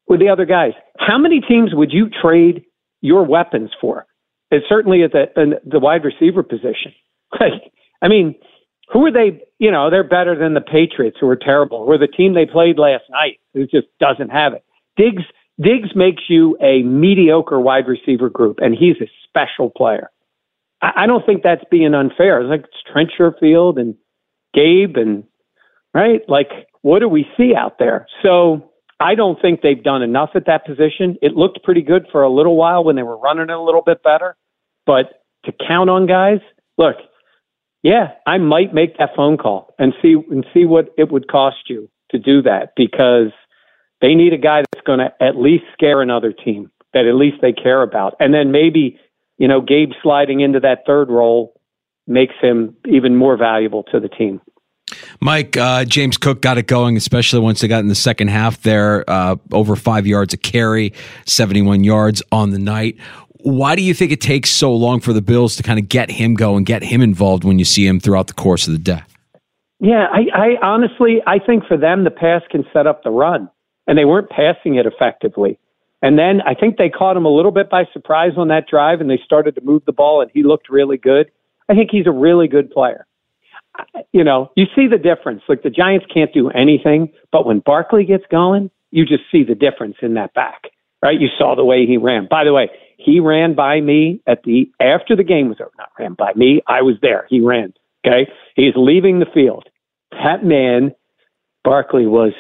with the other guys, how many teams would you trade your weapons for? And certainly at the the wide receiver position. *laughs* Like, I mean, who are they? You know, they're better than the Patriots, who are terrible, or the team they played last night, who just doesn't have it. Diggs Diggs makes you a mediocre wide receiver group, and he's a special player. I, I don't think that's being unfair. It's like it's Trent Sherfield and Gabe, and right, like what do we see out there? So I don't think they've done enough at that position. It looked pretty good for a little while when they were running it a little bit better, but to count on guys, look, yeah, I might make that phone call and see and see what it would cost you to do that because they need a guy that's going to at least scare another team that at least they care about, and then maybe you know Gabe sliding into that third role makes him even more valuable to the team. Mike, uh, James Cook got it going, especially once they got in the second half there, uh, over five yards a carry, 71 yards on the night why do you think it takes so long for the Bills to kind of get him going, and get him involved when you see him throughout the course of the day? Yeah, I, I honestly, I think for them, the pass can set up the run, and they weren't passing it effectively. And then I think they caught him a little bit by surprise on that drive, and they started to move the ball, and he looked really good. I think he's a really good player. You know, you see the difference. Like the Giants can't do anything, but when Barkley gets going, you just see the difference in that back, right? You saw the way he ran. By the way, he ran by me at the after the game was over. Not ran by me. I was there. He ran. Okay. He's leaving the field. That man, Barkley, was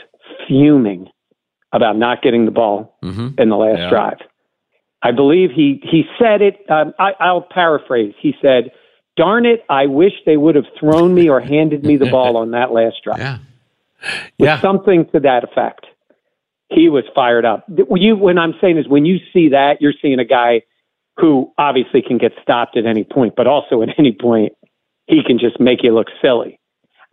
fuming about not getting the ball mm-hmm. in the last yeah. drive. I believe he he said it. Um, I, I'll paraphrase. He said, "Darn it! I wish they would have thrown me or handed me the ball *laughs* on that last drive." Yeah, yeah, something to that effect he was fired up. You, when I'm saying is when you see that, you're seeing a guy who obviously can get stopped at any point, but also at any point he can just make you look silly.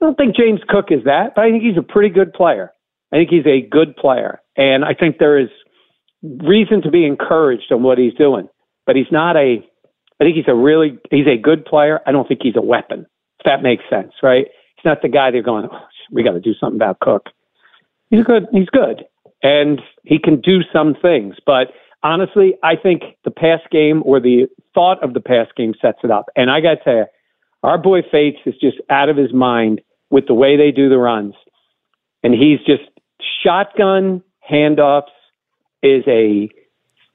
I don't think James Cook is that, but I think he's a pretty good player. I think he's a good player, and I think there is reason to be encouraged on what he's doing. But he's not a. I think he's a really he's a good player. I don't think he's a weapon. If that makes sense, right? He's not the guy they're going. Oh, we got to do something about Cook. He's good. He's good and he can do some things. But honestly, I think the pass game or the thought of the pass game sets it up. And I got to tell you, our boy Fates is just out of his mind with the way they do the runs. And he's just shotgun handoffs is a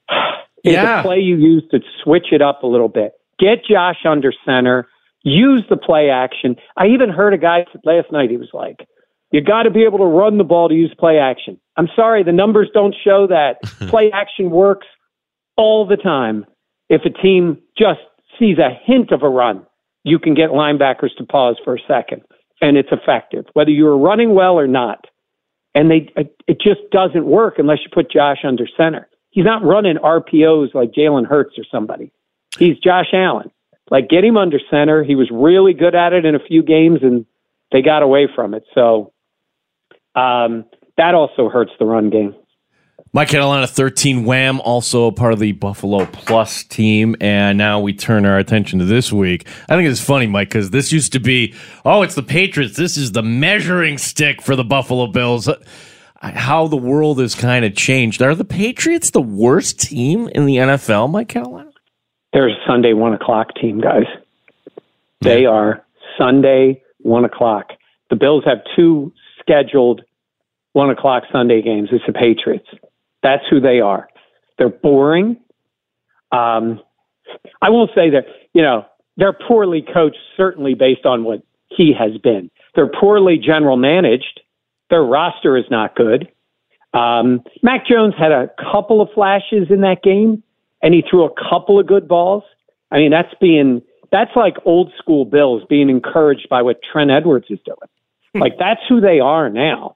*sighs* is yeah. a play you use to switch it up a little bit. Get Josh under center. Use the play action. I even heard a guy last night. He was like, "You got to be able to run the ball to use play action." I'm sorry, the numbers don't show that. *laughs* Play action works all the time. If a team just sees a hint of a run, you can get linebackers to pause for a second, and it's effective, whether you're running well or not. And they, it just doesn't work unless you put Josh under center. He's not running RPOs like Jalen Hurts or somebody. He's Josh Allen. Like, get him under center. He was really good at it in a few games, and they got away from it. So, um, that also hurts the run game. Mike Catalana 13 Wham, also a part of the Buffalo Plus team. And now we turn our attention to this week. I think it's funny, Mike, because this used to be, oh, it's the Patriots. This is the measuring stick for the Buffalo Bills. How the world has kind of changed. Are the Patriots the worst team in the NFL, Mike Catalana? They're a Sunday one o'clock team, guys. They are Sunday one o'clock. The Bills have two scheduled one o'clock Sunday games. It's the Patriots. That's who they are. They're boring. Um, I won't say that, you know, they're poorly coached, certainly based on what he has been. They're poorly general managed. Their roster is not good. Um, Mac Jones had a couple of flashes in that game, and he threw a couple of good balls. I mean, that's being that's like old school Bills being encouraged by what Trent Edwards is doing. *laughs* like that's who they are now.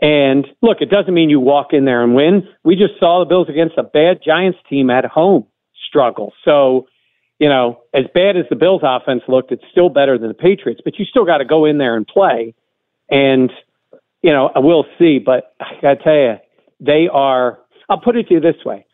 And look, it doesn't mean you walk in there and win. We just saw the Bills against a bad Giants team at home struggle. So, you know, as bad as the Bills offense looked, it's still better than the Patriots, but you still got to go in there and play. And, you know, we'll see. But I got to tell you, they are. I'll put it to you this way: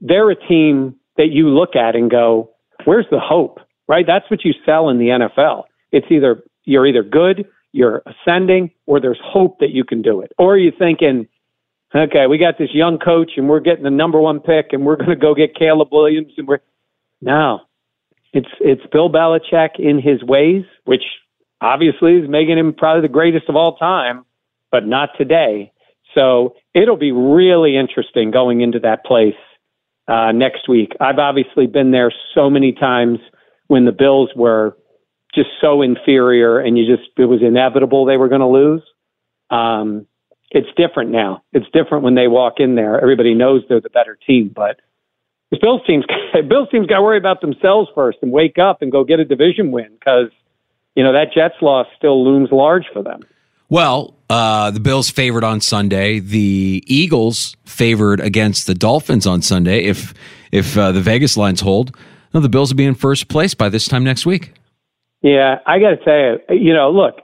they're a team that you look at and go, "Where's the hope?" Right? That's what you sell in the NFL. It's either you're either good, you're ascending, or there's hope that you can do it, or you're thinking, "Okay, we got this young coach, and we're getting the number one pick, and we're going to go get Caleb Williams, and we're no." It's it's Bill Belichick in his ways, which obviously is making him probably the greatest of all time, but not today. So it'll be really interesting going into that place uh, next week. I've obviously been there so many times when the Bills were just so inferior and you just it was inevitable they were going to lose. Um, it's different now. It's different when they walk in there. Everybody knows they're the better team, but the Bills team's *laughs* Bills team's got to worry about themselves first and wake up and go get a division win because you know that Jets loss still looms large for them. Well, uh, the Bills favored on Sunday. The Eagles favored against the Dolphins on Sunday. If if uh, the Vegas lines hold, the Bills will be in first place by this time next week. Yeah, I got to tell you, you know, look,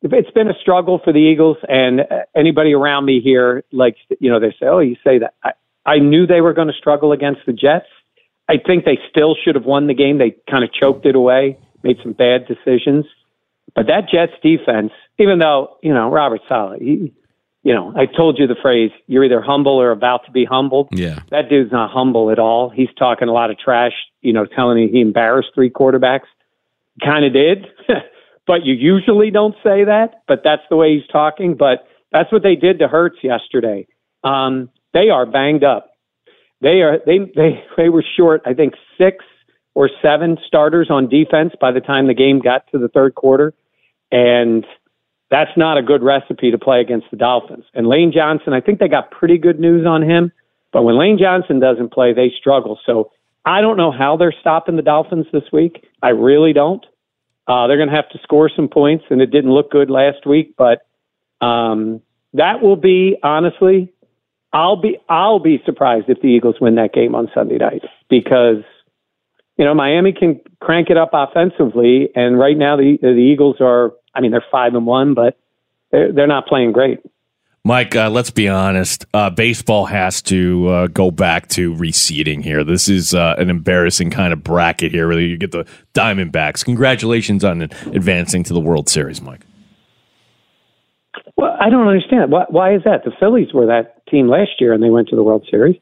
it's been a struggle for the Eagles, and uh, anybody around me here, like, you know, they say, "Oh, you say that." I, I knew they were going to struggle against the Jets. I think they still should have won the game. They kind of choked it away, made some bad decisions. But that Jets defense, even though, you know, Robert Saleh, he, you know, I told you the phrase, you're either humble or about to be humbled. Yeah. That dude's not humble at all. He's talking a lot of trash, you know, telling me he embarrassed three quarterbacks. Kind of did. *laughs* but you usually don't say that, but that's the way he's talking. But that's what they did to Hurts yesterday. Um, they are banged up. They are they they they were short, I think, six or seven starters on defense by the time the game got to the third quarter. And that's not a good recipe to play against the Dolphins. And Lane Johnson, I think they got pretty good news on him. But when Lane Johnson doesn't play, they struggle. So I don't know how they're stopping the Dolphins this week. I really don't. Uh, they're going to have to score some points, and it didn't look good last week. But um, that will be honestly, I'll be I'll be surprised if the Eagles win that game on Sunday night because you know Miami can crank it up offensively, and right now the the Eagles are I mean, they're five and one, but they're, they're not playing great. Mike, uh, let's be honest. Uh, baseball has to uh, go back to reseeding here. This is uh, an embarrassing kind of bracket here. Really, you get the Diamondbacks. Congratulations on advancing to the World Series, Mike. Well, I don't understand. Why, why is that? The Phillies were that team last year, and they went to the World Series.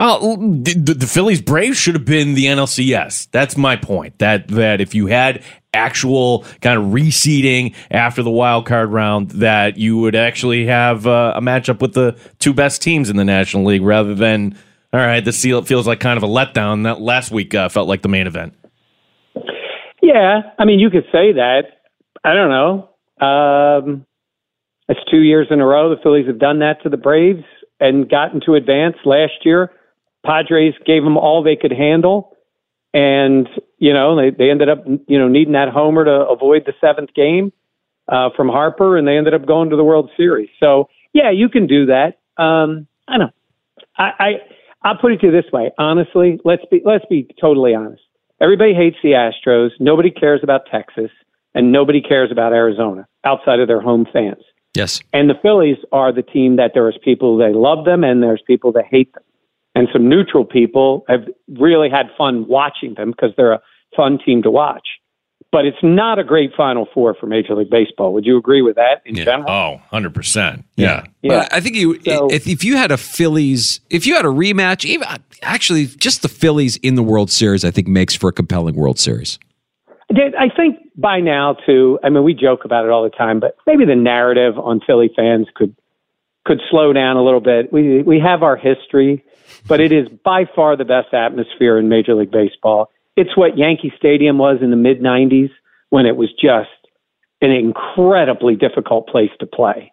Oh, the, the Phillies Braves should have been the NLCS. That's my point. That that if you had actual kind of reseeding after the wild card round, that you would actually have uh, a matchup with the two best teams in the National League, rather than all right, this feels like kind of a letdown. That last week uh, felt like the main event. Yeah, I mean, you could say that. I don't know. Um, it's two years in a row the Phillies have done that to the Braves and gotten to advance last year. Padres gave them all they could handle. And, you know, they, they ended up, you know, needing that homer to avoid the seventh game uh, from Harper, and they ended up going to the World Series. So, yeah, you can do that. Um, I know. I, I I'll put it to you this way. Honestly, let's be let's be totally honest. Everybody hates the Astros. Nobody cares about Texas, and nobody cares about Arizona outside of their home fans. Yes. And the Phillies are the team that there's people that love them and there's people that hate them and some neutral people have really had fun watching them because they're a fun team to watch. But it's not a great Final Four for Major League Baseball. Would you agree with that in yeah. general? Oh, 100%. Yeah. yeah. But I think you, so, if, if you had a Phillies, if you had a rematch, even actually just the Phillies in the World Series, I think makes for a compelling World Series. I think by now, too, I mean, we joke about it all the time, but maybe the narrative on Philly fans could could slow down a little bit. We we have our history but it is by far the best atmosphere in Major League Baseball. It's what Yankee Stadium was in the mid 90s when it was just an incredibly difficult place to play.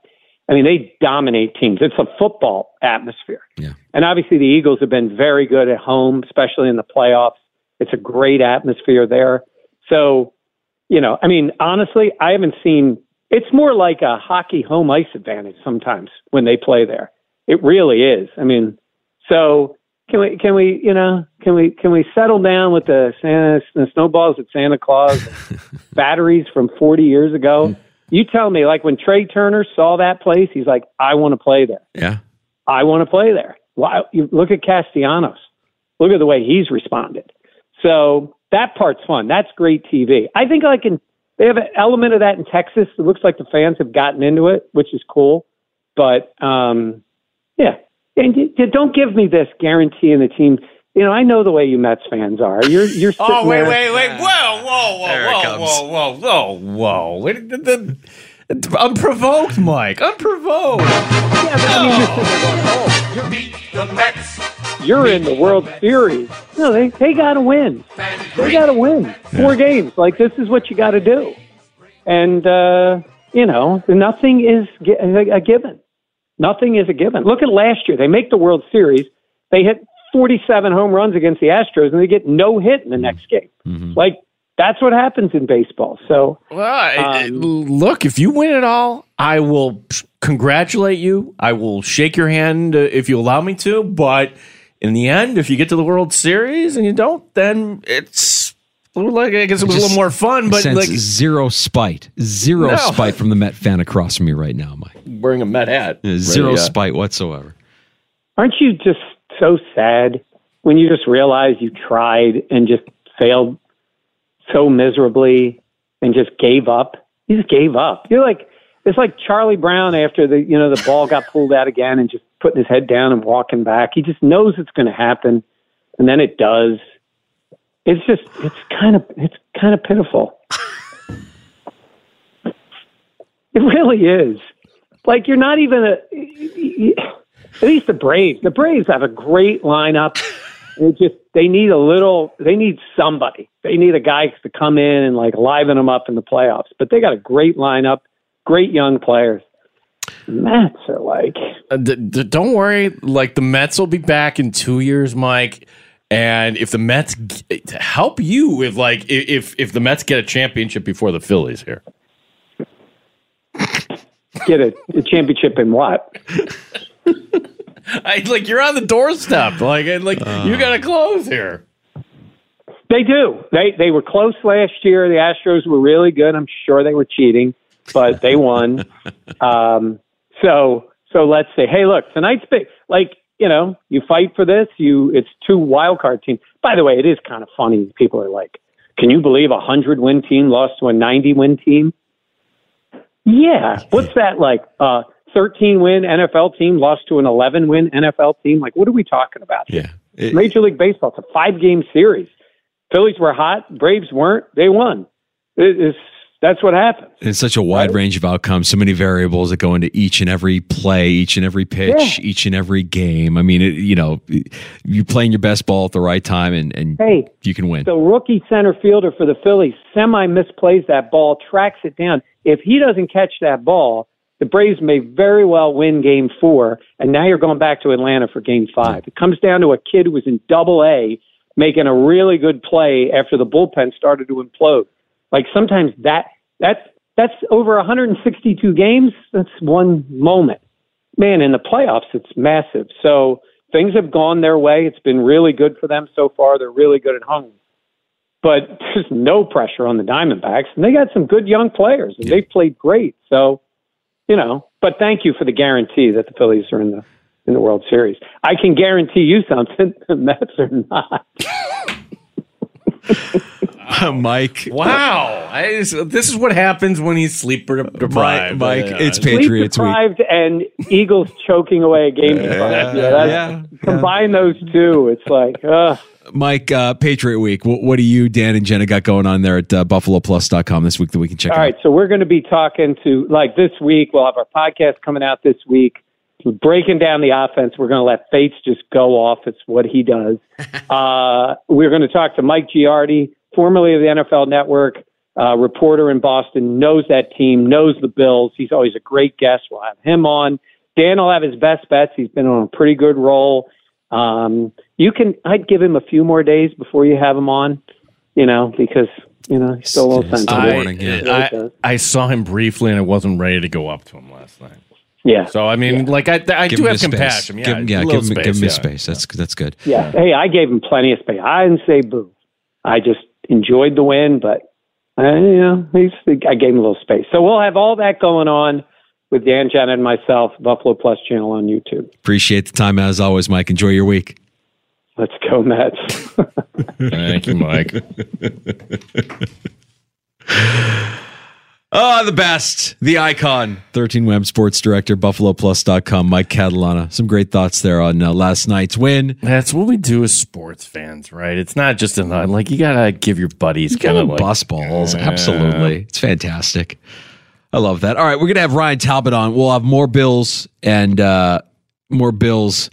I mean, they dominate teams. It's a football atmosphere. Yeah. And obviously, the Eagles have been very good at home, especially in the playoffs. It's a great atmosphere there. So, you know, I mean, honestly, I haven't seen it's more like a hockey home ice advantage sometimes when they play there. It really is. I mean, so can we can we you know can we can we settle down with the Santa the snowballs at Santa Claus *laughs* batteries from 40 years ago? You tell me, like when Trea Turner saw that place, he's like, I want to play there. Yeah. I want to play there. Why? You look at Castellanos. Look at the way he's responded. So that part's fun. That's great TV. I think like in they have an element of that in Texas. It looks like the fans have gotten into it, which is cool. But um, yeah, and you, you don't give me this guarantee in the team. You know, I know the way you Mets fans are. You're you're *laughs* Oh wait, there- wait, wait! Whoa, whoa, whoa, whoa, whoa, whoa, whoa, whoa! Wait, the, the, unprovoked, Mike. Unprovoked. You're in the World Series. No, they they got to win. They got to win four games. Like this is what you got to do. And uh, you know, nothing is a, a given. Nothing is a given. Look at last year. They make the World Series. They hit 47 home runs against the Astros, and they get no hit in the mm-hmm. next game. Mm-hmm. Like that's what happens in baseball. So Well, I- um, look, if you win it all, I will congratulate you. I will shake your hand uh, if you allow me to. But in the end, if you get to the World Series and you don't, then it's a little like I guess it was a little more fun. But Sense like zero spite, zero No. spite from the Met fan across from me right now, Mike. wearing a Met hat, Zero Ready, uh, spite whatsoever. aren't you just so sad when you just realize you tried and just failed so miserably and just gave up? You just gave up. You're like it's like Charlie Brown after the you know the ball got pulled out again and just putting his head down and walking back. He just knows it's going to happen, and then it does. It's just it's kind of it's kind of pitiful. It really is. Like you're not even a. At least the Braves. The Braves have a great lineup. It just they need a little. They need somebody. They need a guy to come in and like liven them up in the playoffs. But they got a great lineup, great young players. Mets are like Uh, d- d- don't worry. Like the Mets will be back in two years, Mike. And if the Mets to help you with like if if the Mets get a championship before the Phillies here, get a, a championship in what? *laughs* I like you're on the doorstep. Like and like you got to close here. They do. They they were close last year. The Astros were really good. I'm sure they were cheating, but they won. *laughs* um, so so let's say, hey, look, tonight's big. Like you know, you fight for this. You it's two wild card teams. By the way, it is kind of funny. People are like, can you believe a hundred win team lost to a ninety win team? Yeah. What's that like? Uh, 13 win NFL team lost to an 11 win NFL team. Like, what are we talking about? Yeah. Major League Baseball. It's a five game series. Phillies were hot. Braves weren't. They won. It is, that's what happened. It's such a wide range of outcomes, so many variables that go into each and every play, each and every pitch, each and every game. I mean, it, you know, you're playing your best ball at the right time, and, and Hey, you can win. the rookie center fielder for the Phillies semi misplays that ball, tracks it down. If he doesn't catch that ball, the Braves may very well win game four, and now you're going back to Atlanta for game five. It comes down to a kid who was in double A making a really good play after the bullpen started to implode. Like sometimes that that's that's over 162 games. That's one moment. Man, in the playoffs, it's massive. So things have gone their way. It's been really good for them so far. They're really good at home but *laughs* there's no pressure on the Diamondbacks, and they got some good young players, and they've played great. So, you know, but thank you for the guarantee that the Phillies are in the in the World Series. I can guarantee you something: *laughs* the Mets are not. *laughs* *laughs* Mike. Wow, I, this is what happens when he's sleep de- deprived. Mike, Yeah. it's Patriots week. Deprived and Eagles choking away a game. five. Yeah, that's, combine those two, it's like, uh, Mike, uh, Patriot Week. What, what do you, Dan, and Jenna got going on there at uh, BuffaloPlus.com this week that we can check All out? right, so we're going to be talking to like this week. We'll have our podcast coming out this week. We're breaking down the offense. We're going to let Fates just go off. It's what he does. *laughs* uh, we're going to talk to Mike Giardi, formerly of the NFL Network, uh, reporter in Boston, knows that team, knows the Bills. He's always a great guest. We'll have him on. Dan will have his best bets. He's been on a pretty good roll. Um, you can. I'd give him a few more days before you have him on. You know, because you know he's still a little sensitive. I, I, I saw him briefly, and I wasn't ready to go up to him last night. Yeah. So I mean, like I, I Give do him have his space. compassion. Yeah, give, him- yeah, give him, space, give him his yeah. space. That's that's good. Yeah. Hey, I gave him plenty of space. I didn't say boo. I just enjoyed the win, but uh, you know, he's, I gave him a little space. So we'll have all that going on. with Dan, Janet, and myself, Buffalo Plus channel on YouTube. Appreciate the time as always, Mike. Enjoy your week. Let's go, Mets. *laughs* Thank you, Mike. *laughs* Oh, the best. The icon. 13 WHAM Sports Director, BuffaloPlus.com, Mike Catalana. Some great thoughts there on uh, last night's win. That's what we do as sports fans, right? It's not just an like you gotta give your buddies kind of like bus balls. Absolutely. It's fantastic. I love that. All right, we're gonna have Ryan Talbot on. We'll have more Bills and uh more Bills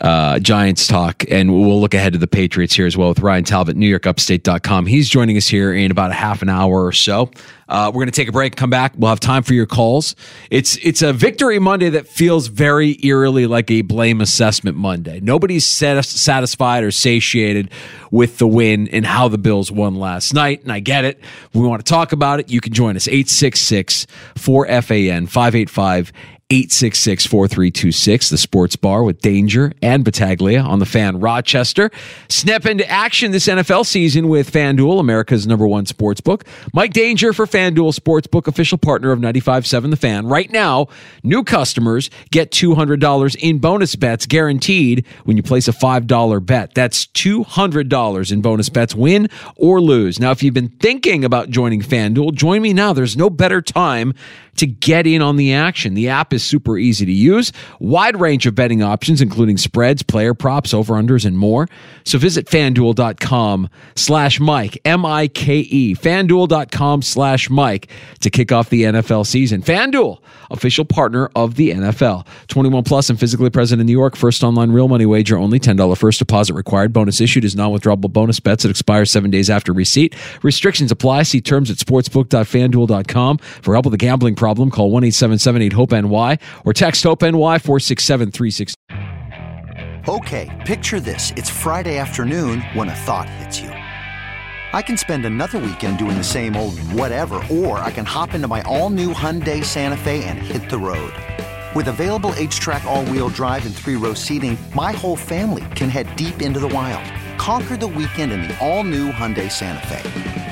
uh, Giants talk, and we'll look ahead to the Patriots here as well with Ryan Talbot, NewYorkUpstate.com. He's joining us here in about a half an hour or so. Uh, we're going to take a break, come back. We'll have time for your calls. It's it's a victory Monday that feels very eerily like a blame assessment Monday. Nobody's satisfied or satiated with the win and how the Bills won last night, and I get it. We want to talk about it. You can join us 866 4 FAN 585 866 4326, the sports bar with Danger and Battaglia on the fan Rochester. Snap into action this NFL season with FanDuel, America's number one sports book. Mike Danger for FanDuel Sportsbook, official partner of 95.7 The Fan. Right now, new customers get $200 in bonus bets guaranteed when you place a $5 bet. That's $200 in bonus bets, win or lose. Now, if you've been thinking about joining FanDuel, join me now. There's no better time to get in on the action. The app is super easy to use, wide range of betting options, including spreads, player props, over-unders, and more. So visit fanduel.com slash Mike, M-I-K-E, fanduel.com slash Mike to kick off the NFL season. FanDuel, official partner of the NFL. 21 plus and physically present in New York. First online real money wager only. $10 first deposit required. Bonus issued is non-withdrawable bonus bets that expire seven days after receipt. Restrictions apply. See terms at sportsbook.fanduel.com. For help with a gambling problem, call 1 877 HOPE Or text HOPE NY 467 36. Okay, picture this. It's Friday afternoon when a thought hits you. I can spend another weekend doing the same old whatever, or I can hop into my all new Hyundai Santa Fe and hit the road. With available HTRAC, all wheel drive, and three row seating, my whole family can head deep into the wild. Conquer the weekend in the all new Hyundai Santa Fe.